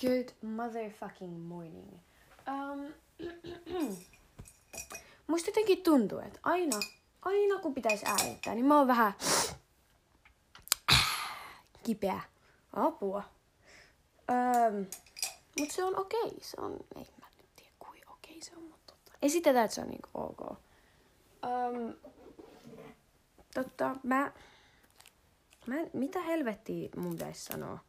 Good motherfucking morning. Um, musta jotenkin tuntuu, että aina, aina kun pitäisi äänittää, niin mä oon vähän kipeä. Apua. Um, mutta se on okei. Okay. Se on, ei mä nyt tiedä kuin okei okay se on, mutta totta. Esitetään, että se on niinku ok. Um, totta, mä, mä, mitä helvettiä mun pitäisi sanoa?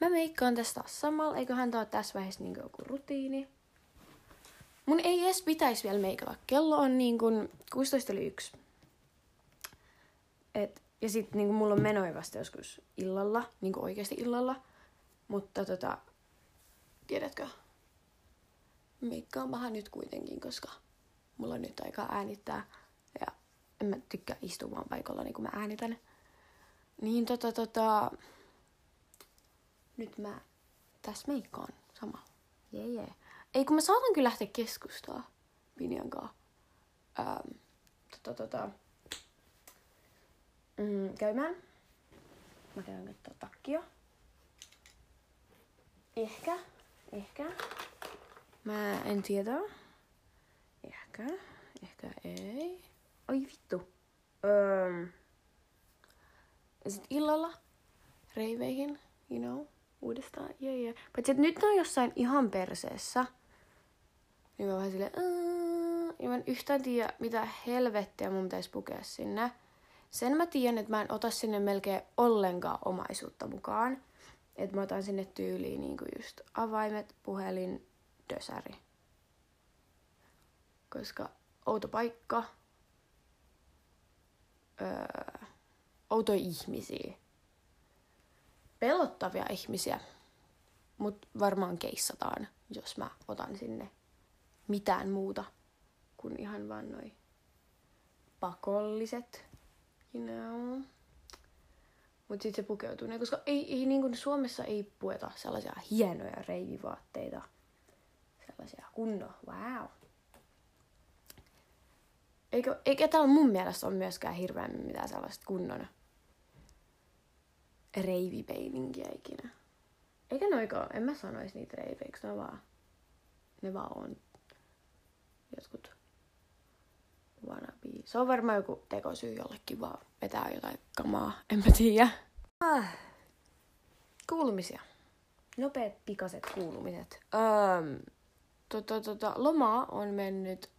Mä meikkaan tästä taas samalla, eiköhän tää ole tässä vaiheessa niinku joku rutiini. Mun ei edes pitäisi vielä meikata. Kello on niin kuin 16 yli 1. Et, ja sit niin kuin mulla on menoi vasta joskus illalla, niin kuin oikeasti illalla. Mutta tota, tiedätkö, meikkaan vähän nyt kuitenkin, koska mulla on nyt aikaa äänittää. Ja en mä tykkää istua vaan paikalla niin kuin mä äänitän. Niin tota tota, nyt mä tässä meikkaan samalla. Jee yeah. Ei kun mä saatan kyllä lähteä keskustaa Pinjan kanssa. Ähm, tota, tota, mm, käymään. Mä käyn katsoa takkia. Ehkä, ehkä. Mä en tiedä. Ehkä, ehkä ei. Oi vittu. Öö. Ja sit illalla reiveihin, you know, uudestaan. Yeah, yeah. Paitsi että nyt ne on jossain ihan perseessä. Niin mä vähän silleen, ja mä en yhtään tiedä, mitä helvettiä mun pitäisi pukea sinne. Sen mä tiedän, että mä en ota sinne melkein ollenkaan omaisuutta mukaan. Että mä otan sinne tyyliin niin kuin just avaimet, puhelin, dösäri. Koska outo paikka, öö, outo ihmisiä. Pelottavia ihmisiä. Mut varmaan keissataan, jos mä otan sinne mitään muuta kuin ihan vaan noi pakolliset, you know. Mut sit se pukeutuu ne, koska ei, ei niin kuin Suomessa ei pueta sellaisia hienoja reivivaatteita. Sellaisia kunno, wow. Eikö, eikä täällä mun mielestä ole myöskään hirveän mitään sellaista kunnon reivipeininkiä ikinä. Eikä noikaan, en mä sanois niitä reiveiksi, ne vaan, ne vaan on jotkut wannabe. Se on varmaan joku tekosyy jollekin vaan vetää jotain kamaa, en mä tiedä. Ah. Kuulumisia. Nopeat pikaset kuulumiset. Öm, tota, tota, loma on mennyt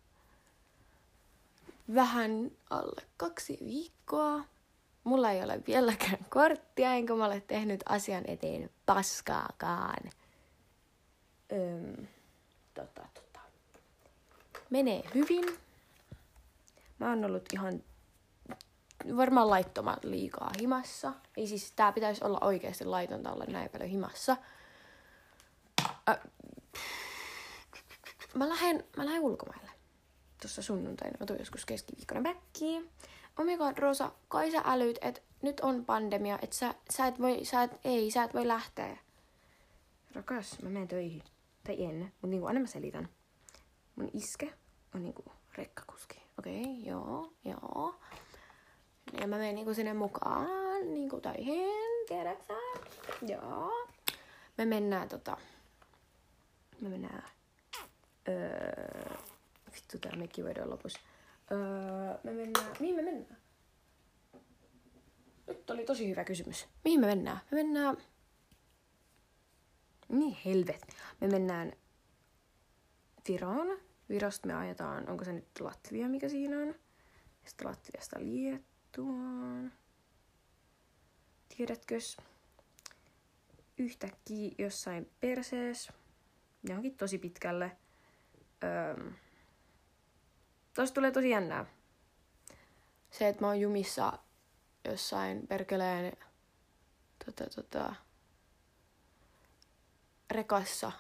vähän alle kaksi viikkoa. Mulla ei ole vieläkään korttia, enkä mä ole tehnyt asian eteen paskaakaan. Öm, tota, tota menee hyvin. Mä oon ollut ihan varmaan laittoman liikaa himassa. Ei siis, tää pitäisi olla oikeasti laitonta olla näin paljon himassa. Äh, mä lähden, mä lähden ulkomaille. Tuossa sunnuntaina. Mä tuun joskus keskiviikkona backiin. Oh my god, Rosa, kai sä älyt, että nyt on pandemia, että sä, sä et voi, sä et, ei, sä et voi lähteä. Rakas, mä menen töihin. Tai en, mutta niinku aina mä selitän mun iske on niinku rekkakuski. Okei, okay, joo, joo. Ja mä menen niinku sinne mukaan, niinku töihin, tiedäksä? Joo. Me mennään tota... Me mennään... Öö, vittu, tää mekki voidaan lopussa. Öö, me mennään... Mihin me mennään? Nyt oli tosi hyvä kysymys. Mihin me mennään? Me mennään... Niin helvet. Me mennään Viroon Virosta me ajetaan, onko se nyt Latvia, mikä siinä on. Sitten Latviasta Liettuaan. Tiedätkö, yhtäkkiä jossain persees, johonkin tosi pitkälle. Öö, Tuosta tulee tosi jännää. Se, että mä oon jumissa jossain perkeleen tota, tota, rekassa.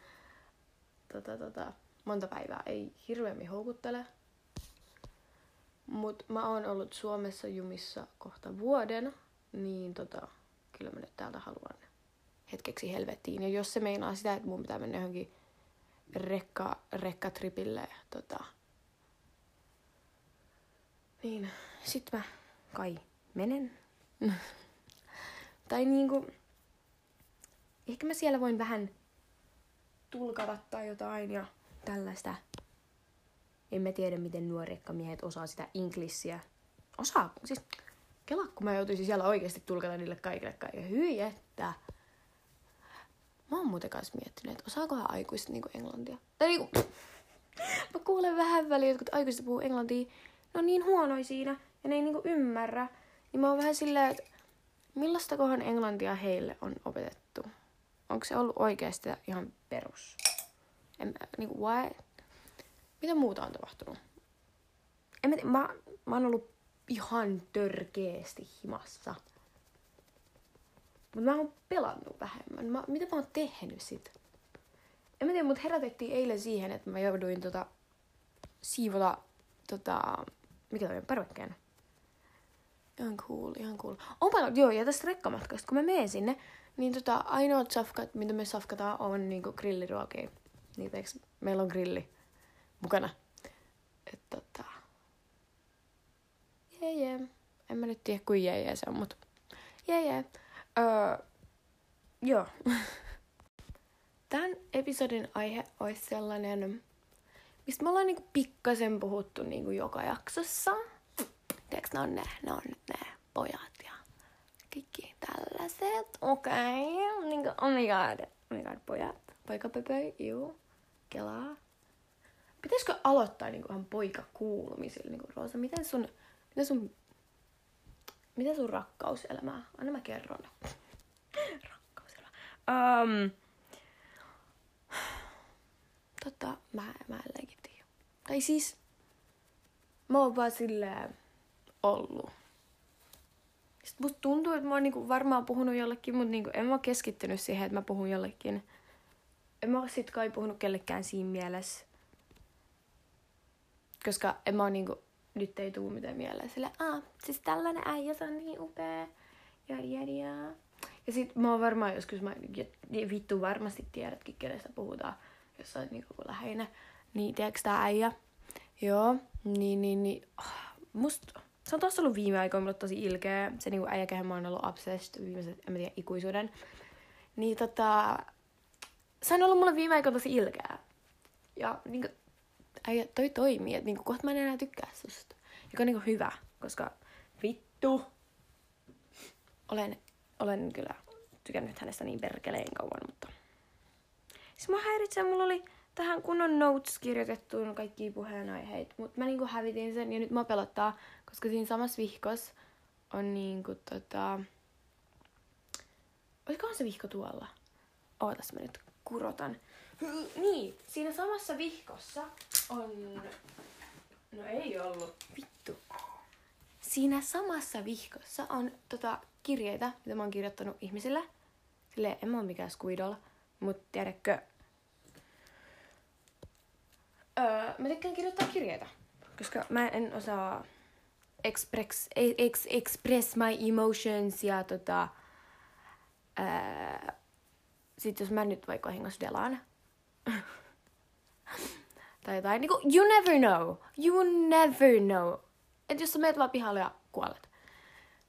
tota, tota, monta päivää ei hirveämmin houkuttele. Mut mä oon ollut Suomessa jumissa kohta vuoden, niin tota, kyllä mä nyt täältä haluan hetkeksi helvettiin. Ja jos se meinaa sitä, että mun pitää mennä johonkin rekka, rekkatripille, tota, niin sit mä kai menen. tai niinku, ehkä mä siellä voin vähän tulkata tai jotain ja tällaista. En mä tiedä, miten nuorekkamiehet osaa sitä inglissiä. Osaa, siis kelaa, kun mä joutuisin siellä oikeasti tulkata niille kaikille kaikille. Hyi, että... Mä oon muuten kanssa miettinyt, että osaakohan aikuiset niinku englantia. Tai niinku... Mä kuulen vähän väliin, että kun aikuiset puhuu englantia, ne on niin huonoja siinä ja ne ei niinku ymmärrä. Niin mä oon vähän silleen, että millaista kohan englantia heille on opetettu? Onko se ollut oikeasti ihan perus? En, niinku, why? Mitä muuta on tapahtunut? En mä, mä, mä oon ollut ihan törkeästi himassa. Mutta mä oon pelannut vähemmän. Mä, mitä mä oon tehnyt sit? En mä tiedä, mut herätettiin eilen siihen, että mä jouduin tota, siivota tota, mikä toi on, parvekkeen. Ihan cool, ihan cool. Onpa, joo, ja tästä rekkamatkasta, kun mä menen sinne, niin tota, ainoat safkat, mitä me safkataan, on niinku grilliruokia. Niin teiks, meillä on grilli mukana. Et tota... Jee, jee. En mä nyt tiedä, kuin jee, jee se on, mut... Jee, jee. Öö, joo. Tämän episodin aihe olisi sellainen, mistä me ollaan niinku pikkasen puhuttu niinku joka jaksossa. Tiedätkö, ne on ne, ne on ne pojat ja kaikki tällaiset. Okei, okay. niinku, oh my god, oh my god, pojat. Poikapöpöi, juu, kelaa. Pitäisikö aloittaa niinku ihan poikakuulumisilla, niinku Roosa? Miten sun, miten sun, miten sun rakkauselämää? Anna mä kerron. rakkauselämä. Um, tota, mä, mä en legit tiedä. Tai siis, mä oon vaan silleen ollut. Sitten musta tuntuu, että mä oon niinku varmaan puhunut jollekin, mutta niinku en mä keskittynyt siihen, että mä puhun jollekin. En mä sit kai puhunut kellekään siinä mielessä. Koska en mä oo niinku, nyt ei tuu mitään mieleen. Sille, ah, siis tällainen äijä, se on niin upea. Ja, ja, ja. Ja sit mä oon varmaan joskus, mä, vittu varmasti tiedätkin, kenestä puhutaan jos olet niinku läheinen. Niin, tiedätkö tää äijä? Joo, niin, niin, niin. Oh, musta, se on tossa ollut viime aikoina mulle tosi ilkeä. Se niinku äijä, mä oon ollut obsessed viimeiset, en mä tiedä, ikuisuuden. Niin tota, se on ollut mulle viime aikoina tosi ilkeä. Ja niinku, äijä, toi toimii, että niinku, kohta mä en enää tykkää susta. Joka on niinku hyvä, koska vittu. Olen, olen kyllä tykännyt hänestä niin perkeleen kauan, mutta Siis mua häiritsee, mulla oli tähän kunnon notes kirjoitettu kaikki puheenaiheet, mutta mä niinku hävitin sen ja nyt mä pelottaa, koska siinä samassa vihkossa on niinku tota... Olisikohan se vihko tuolla? Ootas mä nyt kurotan. Niin, siinä samassa vihkossa on... No ei ollut. Vittu. Siinä samassa vihkossa on tota, kirjeitä, mitä mä oon kirjoittanut ihmisille. Silleen, en mä oo mikään squidol. Mutta tiedätkö, öö, mä tykkään kirjoittaa kirjeitä, koska mä en osaa express, ex, express my emotions ja tota, öö, sit jos mä nyt vaikka vahingossa delaan, tai jotain, niinku, you never know, you never know. että jos sä meet vaan pihalle ja kuolet,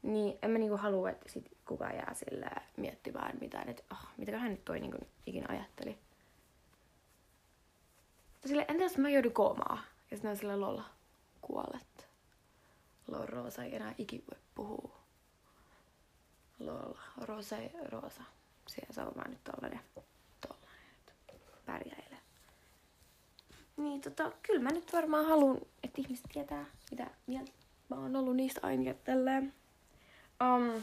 niin en mä niinku halua, että sit kukaan jää sille miettimään mitään, että oh, mitäköhän nyt toi niinku ikinä ajatteli. Sille, entä jos mä joudun koomaan? Ja sitten on sille lolla, kuolet. Lol, Roosa ei enää ikinä voi puhua. Lol, Roosa ei, Roosa. Siellä se on vaan nyt tollanen, tollanen, että pärjäilee. Niin tota, kyllä mä nyt varmaan haluan, että ihmiset tietää, mitä mieltä mä oon ollut niistä aina tälleen. Um,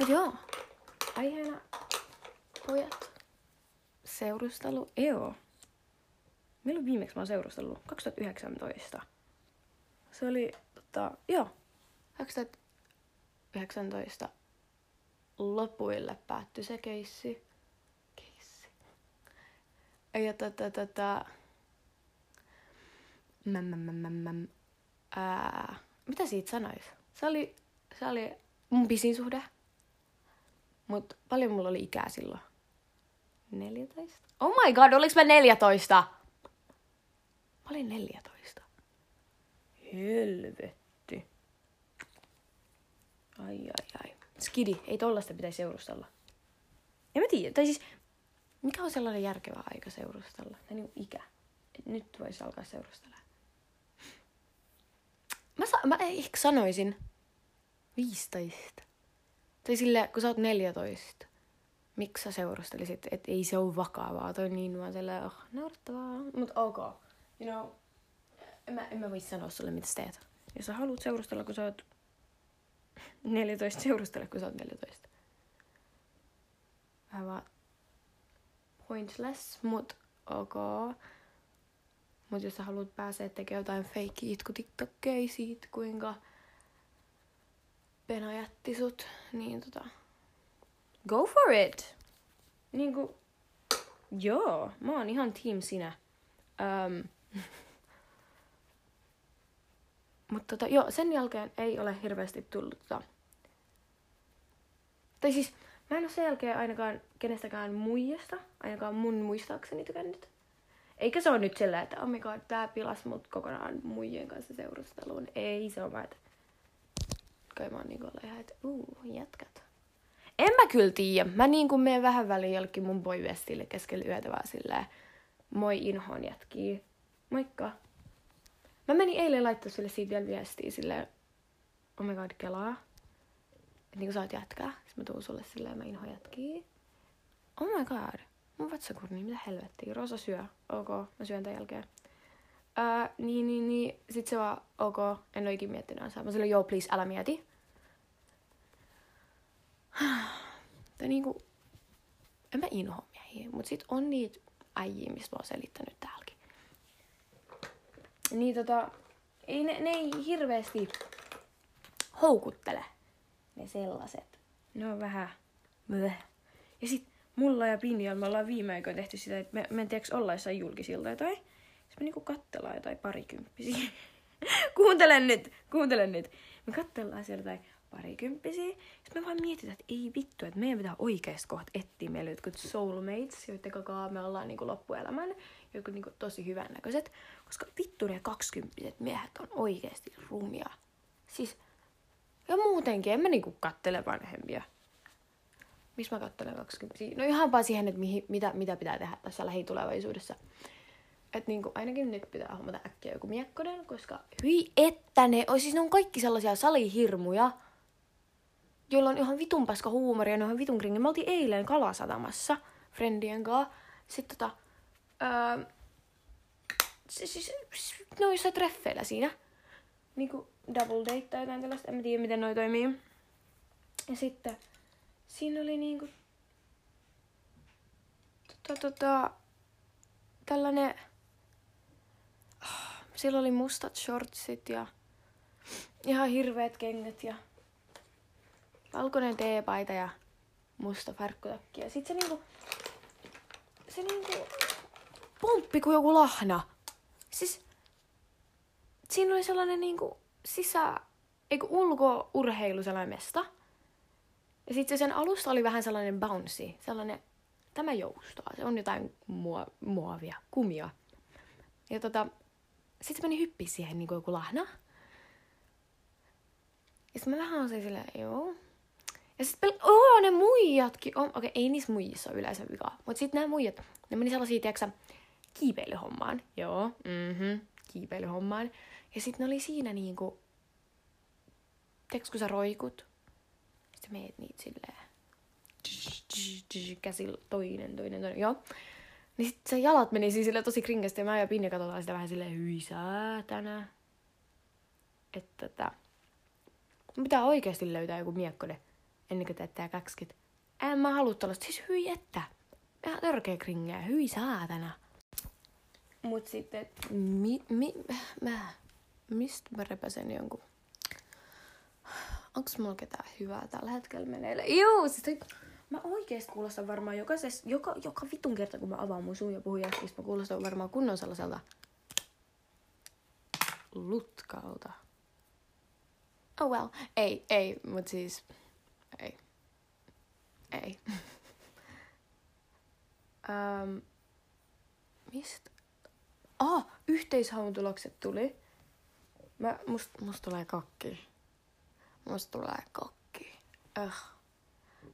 Mut joo, aiheena pojat. Seurustelu, joo. Milloin viimeksi mä oon seurustellut? 2019. Se oli, tota, joo, 2019 lopuille päättyi se keissi. Keissi. Ja tota, tota, mäm, mäm, mäm, mäm, ää, mitä siitä sanois? Se oli, se oli mun pisin suhde. Mut paljon mulla oli ikää silloin? 14? Oh my god, oliks mä 14? Mä olin 14. Helvetti. Ai ai ai. Skidi, ei tollasta pitäisi seurustella. En mä tiedä. Tai siis, mikä on sellainen järkevä aika seurustella? Tai niin ikä. Et nyt voisi alkaa seurustella. Mä, sa- mä ehkä sanoisin 15. Tai sille, kun sä oot 14. Miksi sä seurustelisit? Että ei se ole vakavaa. Toi niin vaan silleen, oh, naurettavaa. Mut ok. You know, en mä, en mä voi sanoa sulle, mitä sä teet. Jos sä haluat seurustella, kun sä oot 14, seurustele, kun sä oot 14. Vähän vaan pointless, mut ok. Mut jos sä haluat pääsee tekemään jotain fake itku siitä, kuinka Pena jätti sut, niin tota... Go for it! Niinku... Joo, mä oon ihan team sinä. Um, Mutta tota, joo, sen jälkeen ei ole hirveästi tullut tota... Tai siis, mä en ole sen jälkeen ainakaan kenestäkään muijasta, ainakaan mun muistaakseni tykännyt. Eikä se ole nyt sillä, että oh my god, tää pilas mut kokonaan muijien kanssa seurusteluun. Ei, se on vaan, että mä oon niinku ihan, että uu, jätkät. En mä kyllä tiedä. Mä niin kuin menen vähän väliin jollekin mun boyvestille keskellä yötä vaan silleen, moi inhoon jätkii. Moikka. Mä menin eilen laittaa sulle siitä vielä viestiä silleen, oh my god, kelaa. Että niinku saat jatkaa. Sitten mä tuun sulle silleen, mä inhoan jätkii. Oh my god. Mun vatsakurni, mitä helvettiä. Rosa syö. Ok, mä syön tämän jälkeen. Öö, niin, niin, niin. Sit se vaan, ok, en oo ikin miettinyt asiaa. Mä silleen, joo, please, älä mieti. Tai niinku, en mä inhoa miehiä, mut sit on niitä äijiä, mistä mä oon selittänyt täälläkin. Niin tota, ei ne, ne ei hirveästi houkuttele, ne sellaiset. Ne on vähän, bleh. Ja sit mulla ja Pinjalla me ollaan viime aikoina tehty sitä, että me, me en tiedä, olla jossain julkisilta jotain. Sitten me niinku kattellaan jotain parikymppisiä. kuuntelen nyt, kuuntelen nyt. Me kattellaan siellä jotain parikymppisiä. Sitten me vaan mietitään, että ei vittu, että meidän pitää oikeasti kohta etsiä meille jotkut soulmates, joiden kanssa me ollaan niinku loppuelämän. Jotkut niinku tosi hyvännäköiset. Koska vittu ne kaksikymppiset miehet on oikeasti rumia. Siis, ja muutenkin, en mä niinku kattele vanhempia. Missä mä kattelen 20? No ihan vaan siihen, että mihin, mitä, mitä pitää tehdä tässä lähitulevaisuudessa. Et niinku, ainakin nyt pitää hommata äkkiä joku miekkonen, koska hyi että ne, o, siis ne on kaikki sellaisia salihirmuja, joilla on ihan vitun paska huumoria, ne on ihan vitun kringi. Me oltiin eilen Kalasatamassa friendien kanssa. Sitten tota, öö, siis, siis, noissa treffeillä siinä. Niinku double date tai jotain tällaista, en mä tiedä miten noi toimii. Ja sitten siinä oli niinku tota, tota, tällainen sillä oli mustat shortsit ja ihan hirveät kengät ja valkoinen teepaita ja musta farkkutakki. Ja sit se niinku, se niinku pomppi kuin joku lahna. Siis siinä oli sellainen niinku sisä, eiku ulkourheilu sellainen mesta. Ja sitten sen alusta oli vähän sellainen bouncy, sellainen, tämä joustaa, se on jotain muo, muovia, kumia. Ja tota, sitten meni hyppi siihen niin kuin joku lahna. Ja sitten mä vähän olisin silleen, joo. Ja sitten pel- oh, ne muijatkin on, okei, ei niissä muijissa ole yleensä vikaa. Mutta sitten nämä muijat, ne meni sellaisia, tiedätkö kiipeilyhommaan. Joo, mhm, kiipeilyhommaan. Ja sitten ne oli siinä niinku, tiedätkö kun sä roikut, sitten meet niitä silleen, käsillä toinen, toinen, toinen, joo. Niin sit se jalat meni siis sille tosi kringasti ja mä ja Pinja katsotaan sitä vähän silleen hyi säätänä. Että tätä. Pitää oikeasti löytää joku miekkone ennen kuin teettää kakskit. En mä halua tällaista. Siis hyi että. Ihan törkeä kringeä. Hyi saatana. Mut sitten, mi, mi, mä, mistä mä repäsen jonkun? Onks mulla ketään hyvää tällä hetkellä meneillä? Joo, siis Mä oikeesti kuulostan varmaan jokaisessa, joka, joka vitun kerta, kun mä avaan mun suun ja puhun jätkistä, mä kuulostan varmaan kunnon sellaiselta lutkalta. Oh well, ei, ei, mut siis, ei, ei. um, mistä? Ah, yhteishaun tulokset tuli. Mä, must, must tulee kakki. Musta tulee kakki. Öh.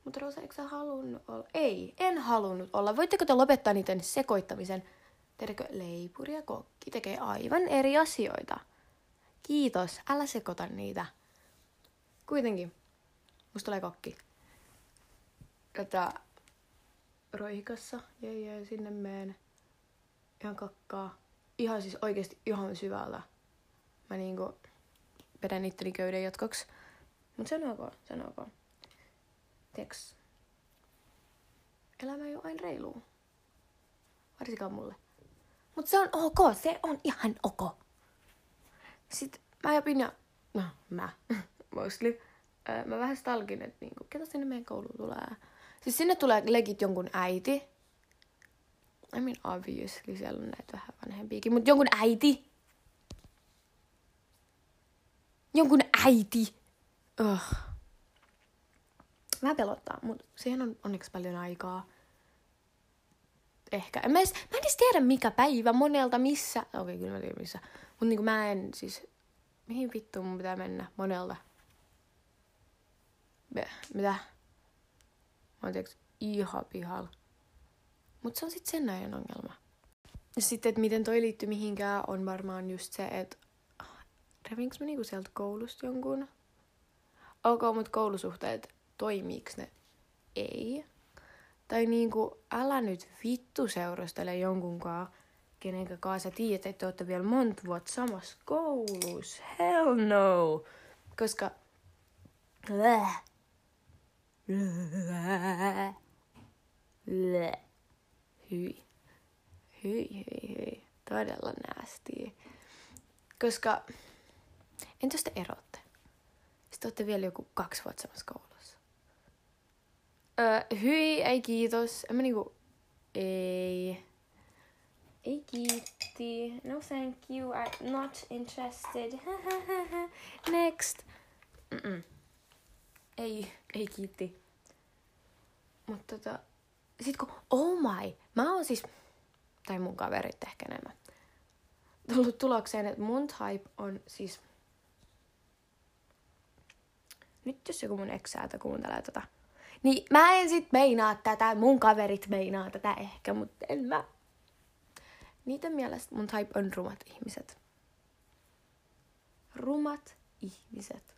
Mutta Rosa, eikö sä halunnut olla? Ei, en halunnut olla. Voitteko te lopettaa niiden sekoittamisen? Tiedätkö, leipuri ja kokki tekee aivan eri asioita. Kiitos, älä sekoita niitä. Kuitenkin, musta tulee kokki. Tätä roihikassa, jee, jee, sinne meen. Ihan kakkaa. Ihan siis oikeasti ihan syvältä. Mä niinku vedän itteni köyden jatkoksi. Mut sen ok, sen ok. Teks. Elämä ei ole aina reilu. Varsinkaan mulle. Mut se on ok, se on ihan ok. Sitten mä ja Pinja, no mä, mostly, öö, mä vähän stalkin, että niinku, ketä sinne meidän kouluun tulee. Siis sinne tulee legit jonkun äiti. I mean obviously siellä on näitä vähän vanhempiakin, mutta jonkun äiti. Jonkun äiti. Ugh. Mä pelottaa, mutta siihen on onneksi paljon aikaa. Ehkä. En mä, edes, mä en edes tiedä mikä päivä, monelta, missä. Okei, okay, kyllä mä tiedän missä. Mutta niinku mä en siis... Mihin vittuun mun pitää mennä? Monelta. Mitä? Mä oon ihan pihalla. Mutta se on sitten sen ajan ongelma. Ja sitten, että miten toi liittyy mihinkään, on varmaan just se, että revinkö mä niinku sieltä koulusta jonkun? Ok, mutta koulusuhteet, toimiiks ne? Ei. Tai niinku, älä nyt vittu seurustele jonkunkaan, kenen kanssa sä tiedät, että olette vielä monta vuotta samassa koulussa. Hell no! Koska... Bleh. Hyi. Hyi, hyi, hyi. Todella näästiä. Koska... Entäs te erotte? Sitten olette vielä joku kaksi vuotta samassa koulussa. Öö, hyi, ei kiitos. En mä niinku... Ei. Ei kiitti. No thank you. I'm not interested. Next. Mm-mm. Ei, ei kiitti. Mutta tota... Sit kun, oh my, mä oon siis, tai mun kaverit ehkä enemmän, tullut tulokseen, että mun type on siis... Nyt jos joku mun eksäätä kuuntelee tota, niin mä en sit meinaa tätä, mun kaverit meinaa tätä ehkä, mutta en mä. Niiden mielestä mun type on rumat ihmiset. Rumat ihmiset.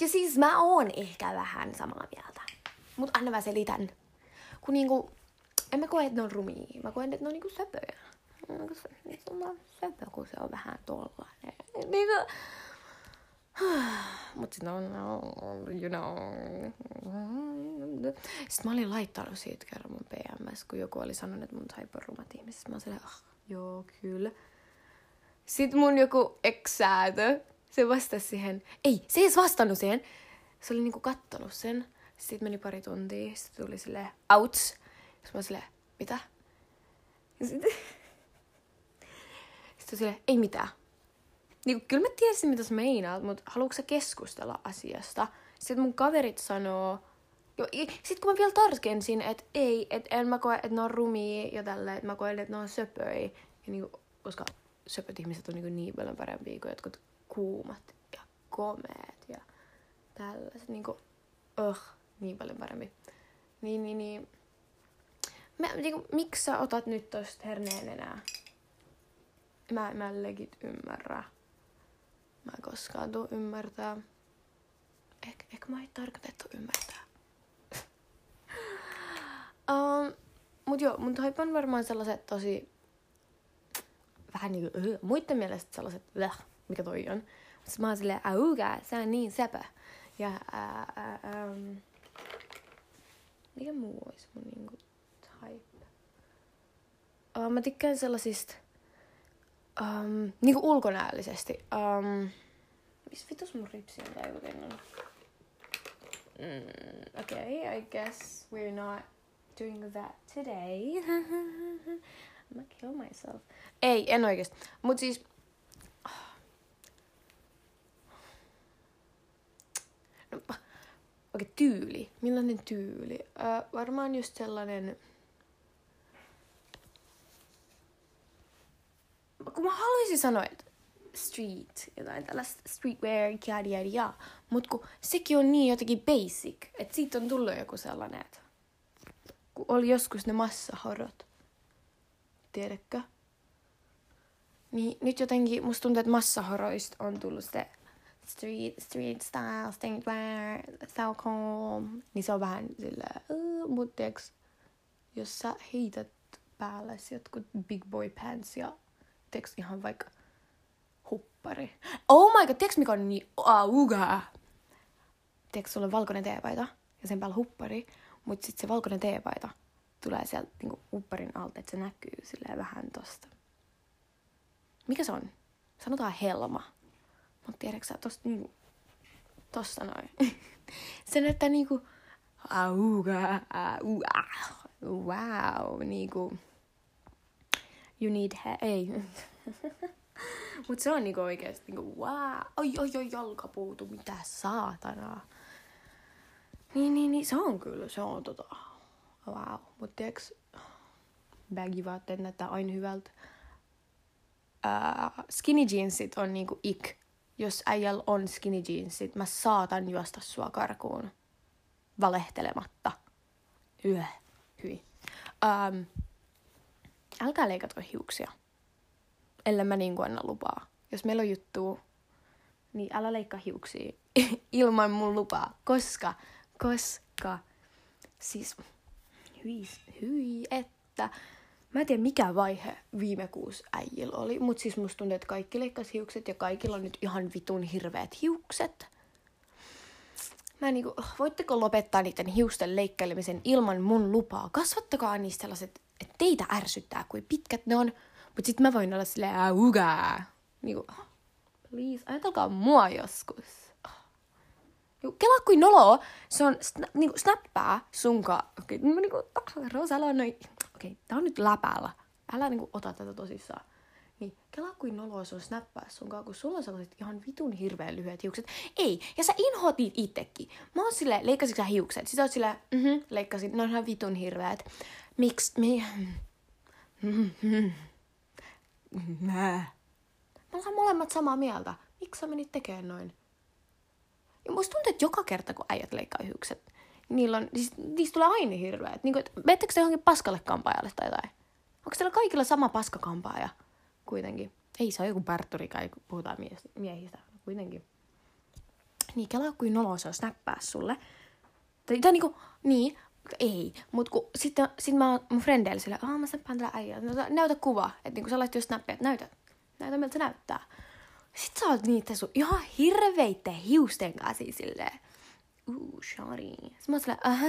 Ja siis mä oon ehkä vähän samaa mieltä. Mut anna mä selitän. Kun niinku, en mä koe, että ne on rumia. Mä koen, että ne on niinku söpöjä. Se on vaan söpö, kun se on vähän tollainen. Niinku, Mut sit on, you know. Sitten mä olin laittanut siitä kerran mun PMS, kun joku oli sanonut, että mun on rumat ihmiset. Mä olin ah, joo, kyllä. Sitten mun joku eksäätö, se vastasi siihen. Ei, se ei edes vastannut siihen. Se oli niinku kattonut sen. Sitten meni pari tuntia, sitten tuli silleen, outs. Sitten mä silleen, mitä? Sitten sit silleen, ei mitään. Niin kyllä mä tiesin, mitä sä meinaat, mutta haluatko sä keskustella asiasta? Sitten mun kaverit sanoo, jo, sit kun mä vielä tarkensin, että ei, että en mä koe, että ne on rumia ja tälleen, että mä koen, että ne on söpöi. Ja niinku, koska söpöt ihmiset on niinku niin paljon parempia kuin jotkut kuumat ja komeet ja tällaiset. Niinku, uh, niin paljon parempi. Niin, niin, niin. Mä, niinku, miksi sä otat nyt tosta herneen enää? Mä, mä legit ymmärrä. Mä en koskaan tuu ymmärtää. Eh, ehkä mä ei tarkoitettu ymmärtää. um, mut joo, mun type on varmaan sellaiset tosi... Vähän niinku, uh, muiden mielestä sellaiset, uh, mikä toi on. Mutta mä oon silleen, auga, sä on niin sepä. Ja uh, uh, um, mikä muu olisi mun niinku type? Uh, mä tykkään sellaisista um, niinku ulkonäöllisesti. Um, missä vitus mun ripsien tajutin on? Mm, okay, I guess we're not doing that today. I'm gonna kill myself. Ei, en oikeesti. Mut siis... No, Okei, okay, tyyli. Millainen tyyli? Uh, varmaan just sellainen... kun mä haluaisin sanoa, että street, jotain tällaista streetwear, jada jada jada. Mut kun sekin on niin jotenkin basic, että siitä on tullut joku sellainen, että kun oli joskus ne massahorot. Tiedätkö? Niin nyt jotenkin musta tuntuu, että massahoroista on tullut se street, street style, streetwear, so cool. Niin se on vähän sillä, uh, mut tiiäks, jos sä heität päälle jotkut big boy pants ja tiiäks ihan vaikka huppari. Oh my god, tiiäks mikä on niin auga? Tiiäks sulla on valkoinen teepaita ja sen päällä huppari, mut sit se valkoinen teepaita tulee sieltä niinku hupparin alta, että se näkyy silleen vähän tosta. Mikä se on? Sanotaan helma. Mutta tiedätkö sä tosta niinku, tosta noin. se näyttää niinku, auga, auga, wow, niinku, you need hair, ei. Mut se on niinku oikeesti niinku, wow, oi, oi, oi, jalka puutu, mitä saatanaa. Niin, niin, niin, se on kyllä, se on tota, wow. Mut tiiäks, baggy vaatteet näyttää aina hyvältä. Uh, skinny jeansit on niinku ik jos äijällä on skinny jeansit, mä saatan juosta sua karkuun valehtelematta. Yö, hyi. Um, älkää leikatko hiuksia, ellei mä niin anna lupaa. Jos meillä on juttu, niin älä leikkaa hiuksia ilman mun lupaa, koska, koska, siis, hyi, hyi, että Mä en tiedä mikä vaihe viime kuussa äijillä oli, mutta siis musta tuntuu, että kaikki leikkasi hiukset ja kaikilla on nyt ihan vitun hirveät hiukset. Mä niinku, voitteko lopettaa niiden hiusten leikkailemisen ilman mun lupaa? Kasvattakaa niistä sellaiset, että teitä ärsyttää, kuin pitkät ne on. Mutta sit mä voin olla silleen, ugaa. Niinku, please, ajatelkaa mua joskus. Kela kuin nolo, se on sna, niinku, snappaa sunka. Okay, niinku, Rosala on noin okei, tää on nyt läpäällä. Älä niinku ota tätä tosissaan. Niin, kela kuin noloa se on snappaa sunkaan, kun sulla on sellaiset ihan vitun hirveän lyhyet hiukset. Ei, ja sä inhoat niitä itsekin. Mä oon silleen, leikkasitko sä hiukset? Sitten oot silleen, mhm, leikkasin, ne on ihan vitun hirveät. Miksi, mi... Mä. Me ollaan molemmat samaa mieltä. Miksi sä menit tekemään noin? Ja musta tuntuu, että joka kerta, kun äijät leikkaa hiukset, niillä on, siis, niistä tulee aina hirveät. Niin kuin, te johonkin paskalle kampaajalle tai jotain? Onko teillä kaikilla sama paskakampaaja kuitenkin? Ei, se on joku parturi, kai puhutaan mies, miehistä kuitenkin. Niin, kelaa kuin nolo se on snappaa sulle. Tai, tai niinku, niin, ei. Mut kun sitten sit mä oon mun frendeillä sillä, aah mä snappaan tällä äijällä. No, näytä kuva. Että niinku sä laitat jo snappia, että näytä. Näytä miltä se näyttää. Sitten sä oot niitä sun ihan hirveitten hiusten kanssa silleen uh, shari. Sitten mä oon aha,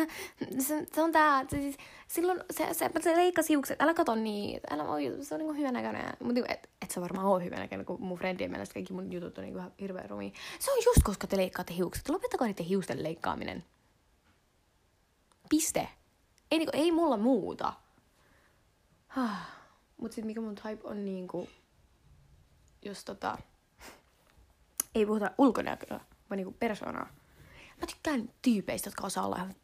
se, se on tää, se, siis, silloin se, se, se leikkasi hiukset, älä kato niitä, älä, se on niinku hyvä näköinen. Mutta niinku, et, et sä varmaan oo hyvä näköinen, kun mun friendien mielestä kaikki mun jutut on niinku hirveän rumia. Se on just koska te leikkaatte hiukset. Lopettakaa niiden hiusten leikkaaminen. Piste. Ei, niinku, ei mulla muuta. Mut sit mikä mun type on niinku, jos tota, ei puhuta ulkonäköä, vaan niinku persoonaa Mä tykkään tyypeistä, jotka osaa olla ihan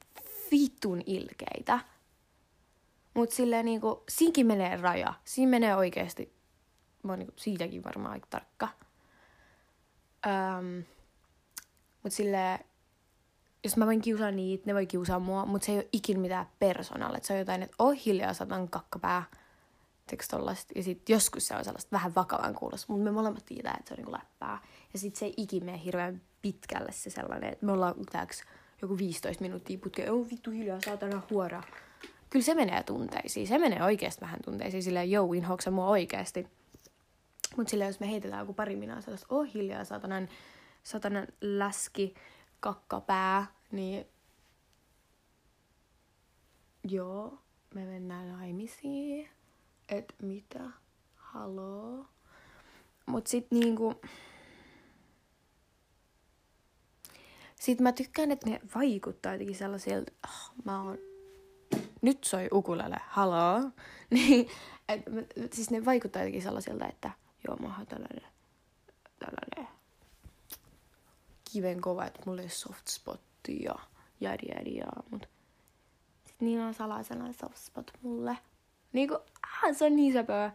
vitun ilkeitä. Mut silleen niinku, siinkin menee raja. Siinä menee oikeesti, mä oon niinku siitäkin varmaan aika tarkka. Öm, mut silleen, jos mä voin kiusaa niitä, ne voi kiusaa mua, mutta se ei ole ikin mitään persoonalla. Se on jotain, että oh hiljaa, satan kakkapää. Ja sitten joskus se on sellaista vähän vakavan kuulosta, mutta me molemmat tiedetään, että se on niinku läppää. Ja sitten se ei ikin mene hirveän pitkälle se sellainen, että me ollaan tääks joku 15 minuuttia putkeen, oh vittu hiljaa, saatana huora. Kyllä se menee tunteisiin, se menee oikeasti vähän tunteisiin, silleen joo, inhooksa mua oikeasti. Mutta sillä jos me heitetään joku pari minaa sellaista, oh hiljaa, saatanan, saatanan läski, kakkapää, niin joo, me mennään naimisiin. Et mitä? Haloo? Mut sit niinku... Sitten mä tykkään, että ne vaikuttaa jotenkin sellaisilta, oh, mä oon, nyt soi ukulele, haloo. niin, et, siis ne vaikuttaa jotenkin sellaisilta, että joo, mä oon tällainen, tällainen kiven kova, että mulla ei soft spotti ja järi järi ja, mut sit niillä on salaisena soft spot mulle. Niinku, ah, se on niin söpöä.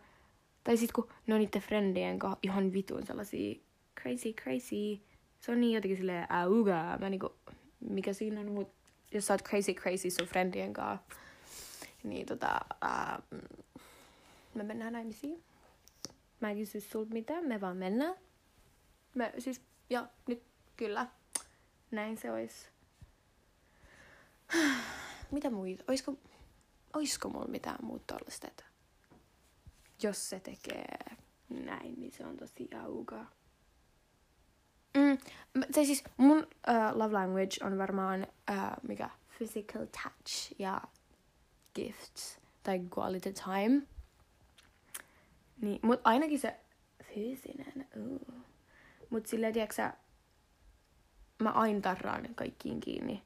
Tai sit kun ne on niiden friendien kanssa ihan vitun sellaisia crazy, crazy. Se on niin jotenkin silleen auga. Mä niinku, mikä siinä on, mut jos sä oot crazy, crazy sun friendien kanssa, niin tota, ää, me mennään naimisiin. Mä en kysy sulta mitään, me vaan mennään. Me, siis, ja nyt kyllä, näin se olisi. Mitä muita? Oisko, oisko mulla mitään muuta tollaista, että jos se tekee näin, niin se on tosi auka. Mm, se siis mun uh, love language on varmaan uh, mikä physical touch ja gifts tai quality time. Niin, mut ainakin se fyysinen. Uh. Mut silleen, tiiäksä, mä aina tarraan kaikkiin kiinni.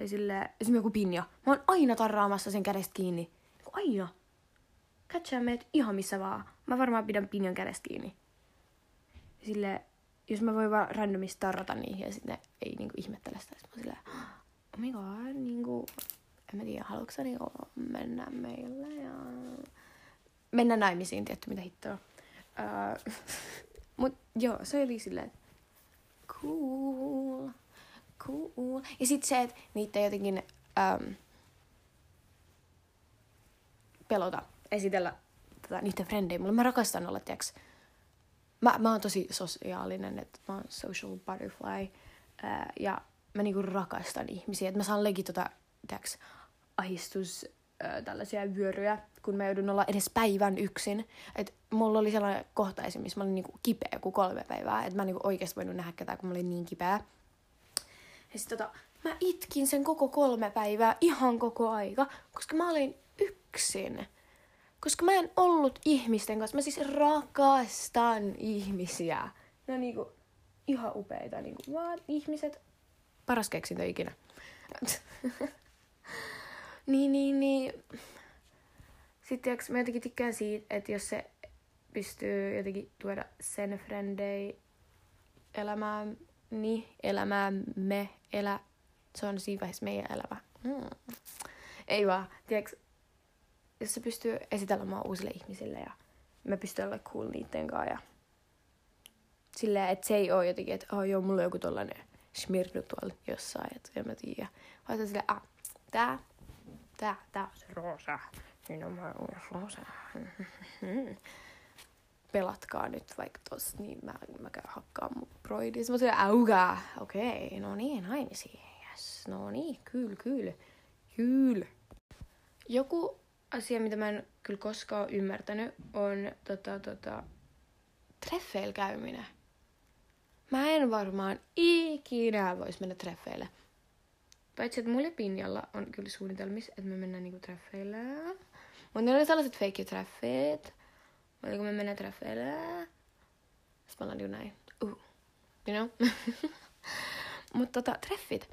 Tai silleen, esimerkiksi joku pinja. Mä oon aina tarraamassa sen kädestä kiinni. Aina. Catchaa meet ihan missä vaan. Mä varmaan pidän pinjan kädestä kiinni. Sille, jos mä voin vaan randomista tarrata niihin ja sitten ei niinku ihmettele sitä. Sitten mä silleen, oh my god, niinku, en mä tiedä, haluatko sä niinku mennä meille ja... Mennä naimisiin, tietty mitä hittoa. Uh, mut joo, se oli silleen, cool, cool. Ja sit se, että niitä jotenkin um, pelota esitellä tätä, niiden frendejä. Mulle mä rakastan olla, tiiäks, mä, mä oon tosi sosiaalinen, että mä oon social butterfly. Ää, ja mä niinku rakastan ihmisiä. Että mä saan legit tota, tiiäks, ahistus ää, tällaisia vyöryjä, kun mä joudun olla edes päivän yksin. Et mulla oli sellainen kohta missä mä olin niinku kipeä kuin kolme päivää. Että mä niinku oikeasti voinut nähdä ketään, kun mä olin niin kipeä. Ja sit tota, mä itkin sen koko kolme päivää ihan koko aika, koska mä olin yksin. Koska mä en ollut ihmisten kanssa. Mä siis rakastan ihmisiä. Ne on niinku ihan upeita. Niinku, vaan ihmiset. Paras keksintö ikinä. niin, niin, niin. Sitten mä jotenkin tykkään siitä, että jos se pystyy jotenkin tuoda sen frendei elämään, niin elämäämme, elä, se on siinä vaiheessa meidän elämä. Mm. Ei vaan, tiedätkö, jos se pystyy esittelemään uusille ihmisille ja mä pystyn olla cool niitten kanssa ja silleen, että se ei ole jotenkin, että oh, joo, mulla on joku tollanen smirnu tuolla jossain, että en mä tiedä. Vaan se silleen, ah, tää, tää, tää on se roosa. Siinä on mä roosa. Pelatkaa nyt vaikka tossa, niin mä, mä käyn hakkaa mun broidis. Mä silleen, auga, okei, okay, no niin, naimisiin, yes, no niin, kyllä, kyllä, kyllä. Joku asia, mitä mä en kyllä koskaan ymmärtänyt, on tota, tota, treffeillä käyminen. Mä en varmaan ikinä vois mennä treffeille. Paitsi, että mulle Pinjalla on kyllä suunnitelmissa, että me mennään niinku treffeille. Mutta ne oli sellaiset fake treffit. Kun me mennään treffeille. Sitten mä ollaan näin. Uh. You know? Mutta tota, treffit.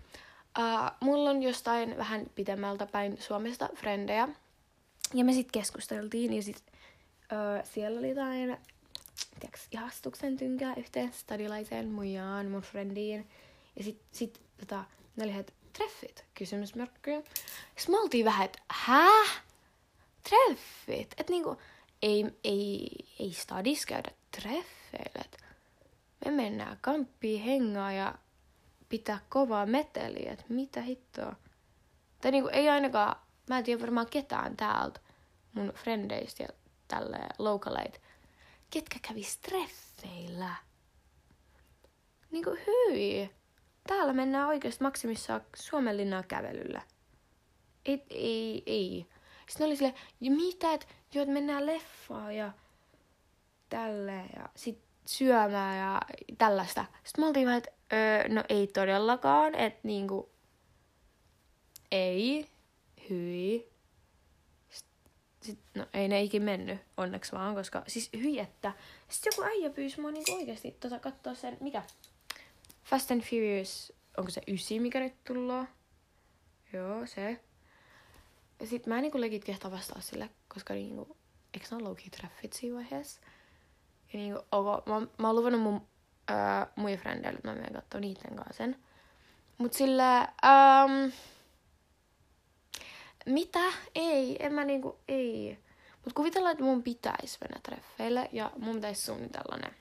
Uh, mulla on jostain vähän pidemmältä päin Suomesta frendejä, ja me sitten keskusteltiin ja sit, öö, siellä oli jotain tiiäks, ihastuksen tynkää yhteen stadilaiseen muijaan, mun friendiin. Ja sit, sit tota, ne oli että treffit, kysymysmerkki. Sitten me oltiin vähän, että hää? Treffit? Että niinku, ei, ei, ei stadis käydä treffeille. Me mennään kamppiin hengaa ja pitää kovaa meteliä, että mitä hittoa. Tai niinku, ei ainakaan Mä en tiedä varmaan ketään täältä mun frendeistä ja tälle localeit, ketkä kävis treffeillä. Niinku hyi. Täällä mennään oikeasti maksimissaan Suomenlinnaa kävelyllä. Ei, ei, ei. Sitten oli sille, mitä, että joo, että mennään leffaan ja tälle ja sit syömään ja tällaista. Sitten me oltiin vaan, että öö, no ei todellakaan, että niinku, ei, hyi. Sitten, no ei ne ikin mennyt, onneksi vaan, koska siis hyi, että sitten joku äijä pyysi mua niinku oikeasti tota, katsoa sen, mikä? Fast and Furious, onko se ysi, mikä nyt tullaan? Joo, se. Ja sit mä en niinku legit kehtaa vastaa sille, koska niinku, eikö ne ole treffit siinä vaiheessa? Ja niinku, okay, mä, mä oon luvannut mun äh, muiden frendeille, että mä menen katsoa niiden kanssa sen. Mut sille, ähm, mitä? Ei, en mä niinku, ei. Mutta kuvitellaan, että mun pitäisi mennä treffeille ja mun pitäisi suunnitella ne.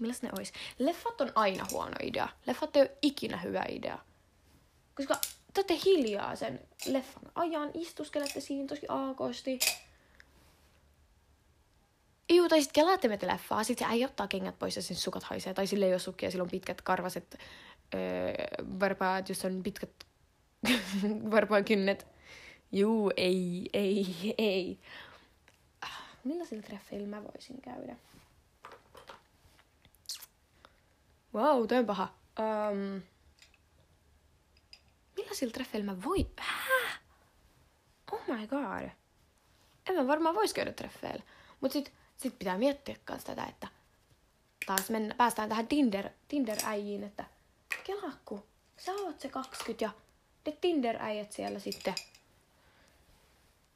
Milläs ne ois? Leffat on aina huono idea. Leffat ei ole ikinä hyvä idea. Koska te olette hiljaa sen leffan ajan, istuskelette siinä tosi aakosti. Juu, tai sitten kelaatte me leffaa, sit se äijä ottaa kengät pois ja sen sukat haisee. Tai sille ei ole sukkia, sillä on pitkät karvaset öö, varpaat, jos on pitkät varpaan kynnet. Juu, ei, ei, ei. Ah, millaisilla treffeillä mä voisin käydä? Wow, toi on paha. Um, millaisilla treffeillä mä voi... Hää? Oh my god. En mä varmaan vois käydä treffeillä. Mut sit, sit pitää miettiä kans tätä, että taas mennä, päästään tähän Tinder, Tinder-äijiin, että kelakku, sä oot se 20 ja ne Tinder-äijät siellä sitten.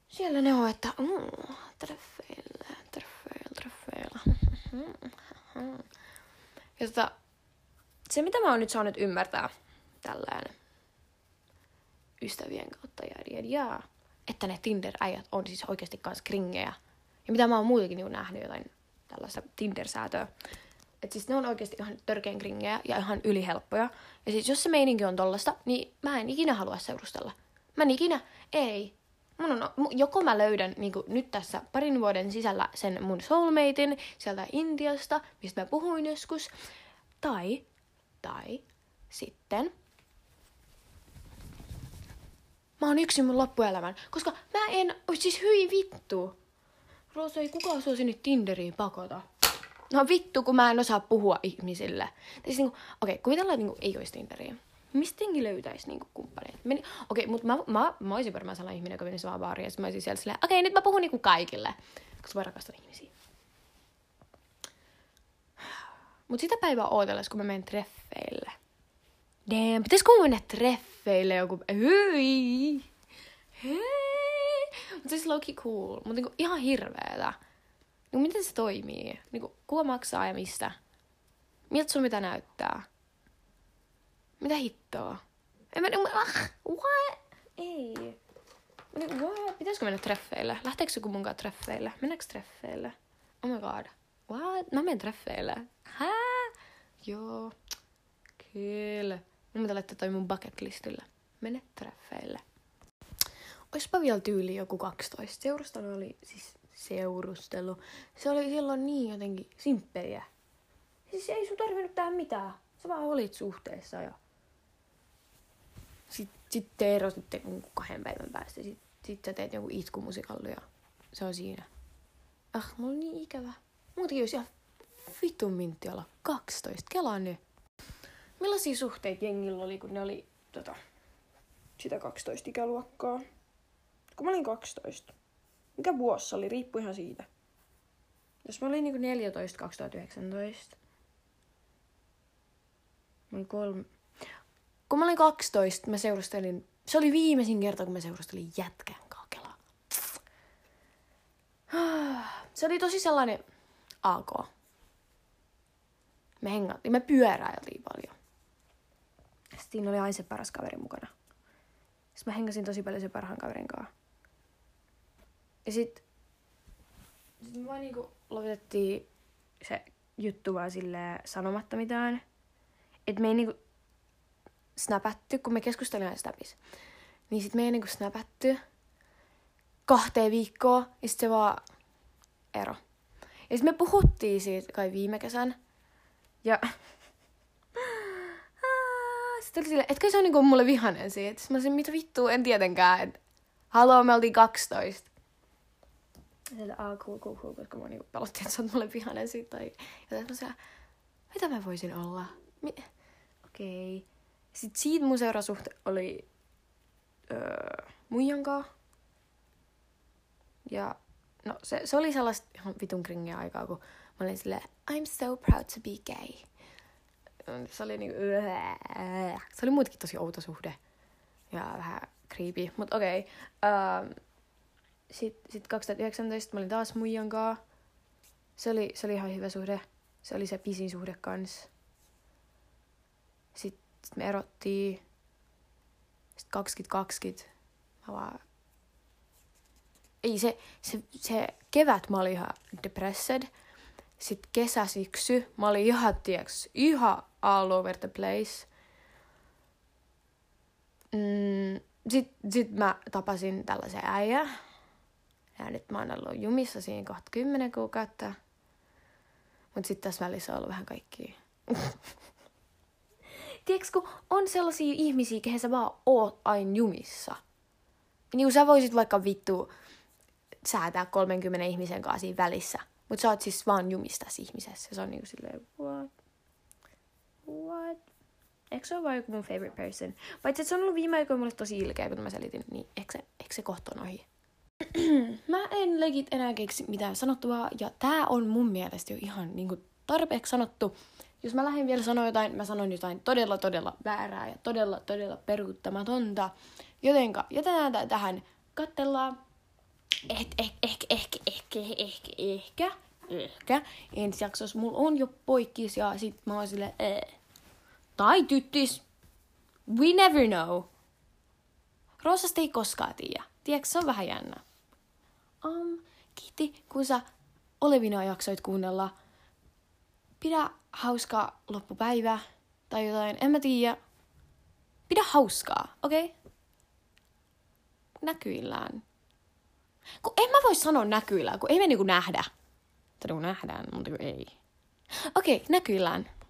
Siellä ne on, että mm, treffeillä, treffeillä, treffeillä. ja tota, se mitä mä oon nyt saanut ymmärtää tällään ystävien kautta ja, ja, että ne Tinder-äijät on siis oikeasti kans kringejä. Ja mitä mä oon muutenkin niin nähnyt jotain tällaista Tinder-säätöä. Että siis ne on oikeasti ihan törkeän kringejä ja ihan ylihelppoja. Ja siis jos se meininki on tollasta, niin mä en ikinä halua seurustella. Mä en ikinä, ei. Mun on, joko mä löydän niin nyt tässä parin vuoden sisällä sen mun soulmatein sieltä Intiasta, mistä mä puhuin joskus, tai, tai sitten mä oon yksin mun loppuelämän, koska mä en, siis hyi vittu. Roosa, ei kukaan suosi nyt Tinderiin pakota. No vittu, kun mä en osaa puhua ihmisille. Siis niinku, okei, okay, kuvitellaan, niinku, ei olisi Tinderiä. Mistenkin löytäisi niinku kumppaneita. Meni, okei, okay, mutta mä, mä, mä olisin varmaan sellainen ihminen, joka menisi vaan baariin. Ja mä olisin siellä silleen, okei, okay, nyt mä puhun niinku kaikille. Koska mä rakastan ihmisiä. Mut sitä päivää ootellessa, kun mä menen treffeille. Damn, pitäisikö mun mennä treffeille joku... Hyi! Hei! Mut siis low cool. Mut niinku ihan hirveetä. Niin miten se toimii? Niin kuin, kuka maksaa ja mistä? Miltä sun mitä näyttää? Mitä hittoa? En mä, ah, what? Ei. Niin, what? Pitäisikö mennä treffeille? Lähteekö joku mun kanssa treffeille? Mennäänkö treffeille? Oh my god. What? Mä menen treffeille. Hää? Joo. Kyllä. Mun pitää laittaa toi mun bucket listille. Mene treffeille. Oispa vielä tyyli joku 12. Seurustelu oli siis seurustelu. Se oli silloin niin jotenkin simppeliä. Siis ei sun tarvinnut tehdä mitään. Sä vaan olit suhteessa ja sitten sit te erotitte kahden päivän päästä. Sitten sit sä teet jonkun itkumusikalli ja se on siinä. Ah, mulla on niin ikävä. Muutenkin olisi ihan vitun mintti olla 12. Kelaan nyt. Millaisia suhteita jengillä oli, kun ne oli tota, sitä 12 ikäluokkaa? Kun mä olin 12 mikä vuosi oli, riippui ihan siitä. Jos mä olin niinku 14 2019. Mä olin kolme. Kun mä olin 12, mä seurustelin, se oli viimeisin kerta, kun mä seurustelin jätkän kakela. Se oli tosi sellainen AK. Me hengattiin, me pyöräiltiin paljon. Siinä oli aina se paras kaveri mukana. Sitten mä hengasin tosi paljon sen parhaan kaverin kanssa. Ja sit, sit me vaan niinku lopetettiin se juttu vaan silleen sanomatta mitään. Et me ei niinku snapätty, kun me keskustelimme snapissa. Niin sit me ei niinku snapätty kahteen viikkoa, ja sit se vaan ero. Ja sit me puhuttiin siitä kai viime kesän. Ja sitten oli silleen, etkö se on niinku mulle vihanen siitä. Sitten mä olisin, mitä vittua, en tietenkään. Et, haloo, me oltiin 12 sieltä a cool, cool, cool, koska mua niinku pelotti, että sä oot mulle vihanen siitä tai jotain semmosia, mitä mä voisin olla? Mi- Okei. Okay. Sitten siitä mun seurasuhte oli öö, muijankaa. Ja no se, se oli sellaista ihan vitun kringiä aikaa, kun mä olin silleen, I'm so proud to be gay. Se oli niinku, se oli muutenkin tosi outo suhde. Ja vähän creepy, mutta okei. Okay. Uh, sitten sit 2019 mä olin taas muijan kaa. Se oli, se oli ihan hyvä suhde. Se oli se pisin suhde kans. Sitten sit me erottiin. Sitten 2020 mä vaan... ei se, se, se kevät mä olin ihan depressed. Sitten kesä, syksy, mä olin ihan, tiiäks, ihan all over the place. Mm, sitten sit mä tapasin tällaisen äijä. Ja nyt mä oon ollut jumissa siinä kohta kymmenen kuukautta. Mutta sitten tässä välissä on ollut vähän kaikkia. Tiedätkö, kun on sellaisia ihmisiä, kehen sä vaan oot aina jumissa. Niin sä voisit vaikka vittu säätää 30 ihmisen kanssa siinä välissä. Mutta sä oot siis vaan jumista tässä ihmisessä. Se on niinku silleen, what? What? Eikö se ole vaan joku mun favorite person? Paitsi että se on ollut viime aikoina mulle tosi ilkeä, kun mä selitin, niin eikö se, eikö se kohta on ohi? mä en legit enää keksi mitään sanottavaa, ja tää on mun mielestä jo ihan niinku tarpeeksi sanottu. Jos mä lähden vielä sanoa jotain, mä sanon jotain todella, todella väärää ja todella, todella peruuttamatonta. Jotenka jätetään tää tähän, kattellaan. Eh, eh, ehkä, ehkä, ehkä, ehkä, ehkä, ehkä. Ensi jaksossa mulla on jo poikkis ja sit mä oon silleen, eh. Tai tyttis. We never know. Roosasta ei koskaan tiedä. Tiedätkö, se on vähän jännä. Um, kiitti, kun sä Olevina jaksoit kuunnella. Pidä hauska loppupäivä tai jotain, en mä tiedä. Pidä hauskaa, okei? Okay? Näkyillään. Kun en mä voi sanoa näkyillään, kun ei me niinku nähdä. Tai niinku nähdään, mutta ei. Okei, okay, näkyillään.